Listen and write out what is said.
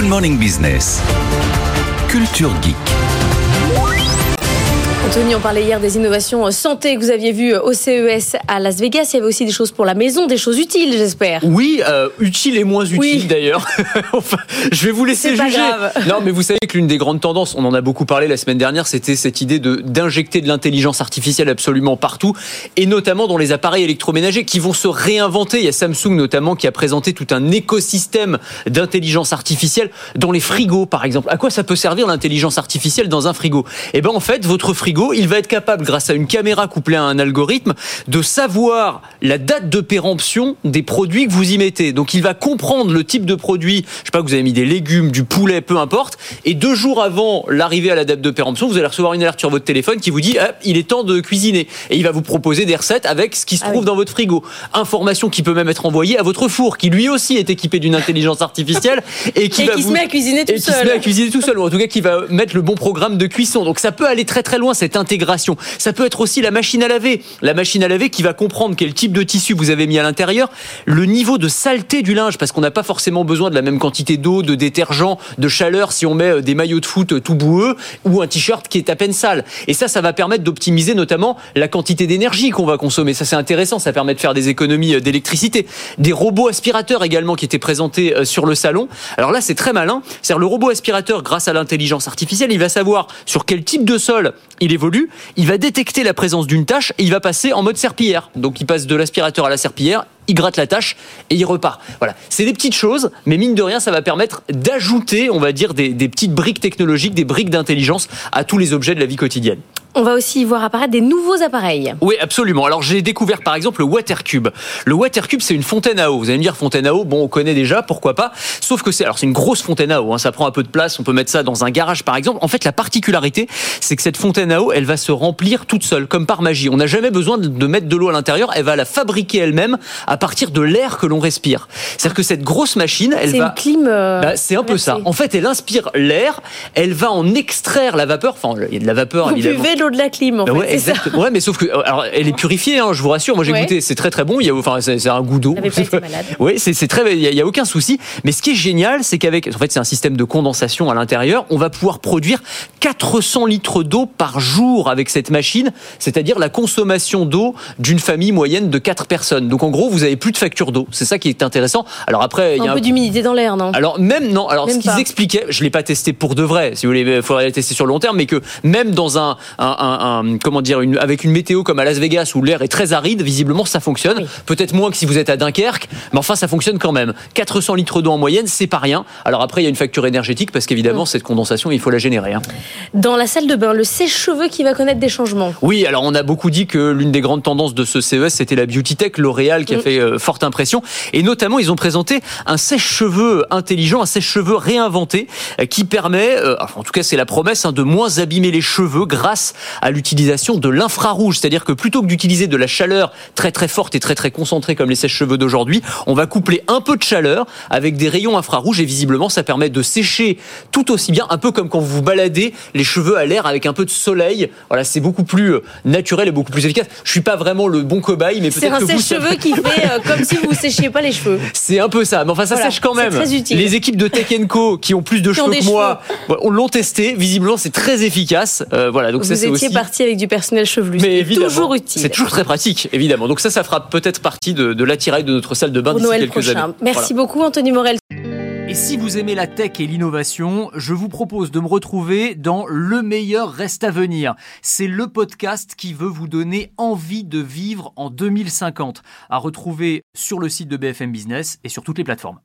Good Morning Business. Culture Geek. Anthony, on parlait hier des innovations santé que vous aviez vues au CES à Las Vegas. Il y avait aussi des choses pour la maison, des choses utiles, j'espère. Oui, euh, utiles et moins utiles Oui. d'ailleurs. enfin, je vais vous laisser juger. grave. Non, mais vous savez que l'une des grandes tendances, on en a beaucoup parlé la semaine dernière, c'était cette idée de d'injecter de l'intelligence artificielle absolument partout, et notamment dans les appareils électroménagers qui vont se réinventer. Il y a Samsung notamment qui a présenté tout un écosystème d'intelligence artificielle dans les frigos, par exemple. À quoi ça peut servir l'intelligence artificielle dans un frigo? Eh ben en fait, votre frigo, il va être capable, grâce à une caméra couplée à un algorithme, de savoir la date de péremption des produits que vous y mettez. Donc il va comprendre le type de produit, je sais pas, que vous avez mis des légumes, du poulet, peu importe, et deux jours avant l'arrivée à la date de péremption, vous allez recevoir une alerte sur votre téléphone qui vous dit Ah, il est temps de cuisiner. Et il va vous proposer des recettes avec ce qui se Ah trouve oui. dans votre frigo. Information qui peut même être envoyée à votre four, qui lui aussi est équipé d'une intelligence artificielle et qui Et va qui se met à cuisiner tout et qui se seul. met à cuisiner tout seul, ou en tout cas qui va mettre le bon programme de cuisson. Donc ça peut aller très très loin cette intégration. Ça peut être aussi la machine à laver, la machine à laver qui va comprendre quel type de tissu vous avez mis à l'intérieur, le niveau de saleté du linge, parce qu'on n'a pas forcément besoin de la même quantité d'eau, de détergent, de chaleur si on met euh, des maillots de foot euh, tout boueux ou un t-shirt qui est à peine sale. Et ça, ça va permettre d'optimiser notamment la quantité d'énergie qu'on va consommer. Ça c'est intéressant, ça permet de faire des économies euh, d'électricité. Des robots aspirateurs également qui étaient présentés sur le salon. Alors là, c'est très malin. C'est-à-dire le robot aspirateur, grâce à l'intelligence artificielle, il va savoir sur quel type de sol il Il va détecter la présence d'une tâche et il va passer en mode serpillière. Donc il passe de l'aspirateur à la serpillière. Il gratte la tâche et il repart. Voilà, c'est des petites choses, mais mine de rien, ça va permettre d'ajouter, on va dire, des petites briques technologiques, des briques d'intelligence à tous les objets de la vie quotidienne. On va aussi voir apparaître des nouveaux appareils. Oui, absolument. Alors j'ai découvert par exemple le Watercube. Le Watercube, c'est une fontaine à eau. Vous allez me dire fontaine à eau, bon, on connaît déjà, pourquoi pas. Sauf que c'est alors c'est une grosse fontaine à eau. hein. Ça prend un peu de place. On peut mettre ça dans un garage par exemple. En fait, la particularité, c'est que cette fontaine à eau, elle va se remplir toute seule, comme par magie. On n'a jamais besoin de, mettre de l'eau à l'intérieur. Elle va la fabriquer elle-même à partir de l'air que l'on respire. C'est-à-dire que cette grosse machine, elle C'est va une clim. euh, bah, c'est un peu ça. En fait, elle inspire l'air, elle va en extraire la vapeur. Enfin, il y a de la vapeur Vous évidemment. buvez l'eau de la clim, en Bah fait. ouais, ça. mais sauf que alors elle est purifiée, hein, je vous rassure. Moi j'ai Ouais. goûté, c'est très très bon. Il y a enfin c'est un goût d'eau. Oui, c'est très, il y, y a aucun souci. Mais ce qui est génial, c'est qu'avec, en fait, c'est un système de condensation à l'intérieur. On va pouvoir produire 400 litres d'eau par jour avec cette machine, c'est-à-dire la consommation d'eau d'une famille moyenne de 4 personnes. Donc en gros, vous avez plus de facture d'eau. C'est ça qui est intéressant. Alors après, il y a Un peu d'humidité dans l'air, non? Alors même non, alors Même ce qu'ils expliquaient, je l'ai pas testé pour de vrai. Si vous voulez, il faudrait le tester sur le long terme, mais que même dans un, un, un- un- comment dire, une, avec une météo comme à Las Vegas où l'air est très aride, visiblement ça fonctionne. Oui. Peut-être moins que si vous êtes à Dunkerque, mais enfin ça fonctionne quand même. 400 litres d'eau en moyenne, c'est pas rien. Alors après, il y a une facture énergétique parce qu'évidemment cette condensation, il faut la générer. hein. Dans la salle de bain, le sèche-cheveux qui va connaître des changements. Oui, alors on a beaucoup dit que l'une des grandes tendances de ce CES, c'était la beauty tech, L'Oréal qui a Mm. fait euh, forte impression. Et notamment, ils ont présenté un sèche-cheveux intelligent, un sèche-cheveux réinventé, euh, qui permet, euh, en tout cas c'est la promesse, hein, de moins abîmer les cheveux grâce à l'utilisation de l'infrarouge. C'est-à-dire que plutôt que d'utiliser de la chaleur très très forte et très très concentrée comme les sèche-cheveux d'aujourd'hui, on va coupler un peu de chaleur avec des rayons infrarouges et visiblement ça permet de sécher tout aussi bien, un peu comme quand vous vous baladez les cheveux à l'air avec un peu de soleil. Voilà, c'est beaucoup plus euh, naturel et beaucoup plus efficace. Je suis pas vraiment le bon cobaye, mais C'est peut-être un que vous. ça- sèche-cheveux qui fait euh, comme si vous séchiez pas les cheveux. C'est un peu ça, mais enfin ça Voilà, sèche quand c'est même. très utile. Les équipes de Tech Co qui ont plus de Qui cheveux que moi, on l'ont testé. Visiblement, c'est très efficace. Euh, voilà, donc Vous ça c'est étiez aussi. parti avec du personnel chevelu. Mais c'est toujours utile. C'est toujours très pratique, évidemment. Donc ça, ça fera peut-être partie de, de l'attirail de notre salle de bain Pour d'ici Noël quelques prochain. années. Merci beaucoup, Anthony Morel. Et si vous aimez la tech et l'innovation, je vous propose de me retrouver dans Le meilleur reste à venir. C'est le podcast qui veut vous donner envie de vivre en 2050, à retrouver sur le site de BFM Business et sur toutes les plateformes.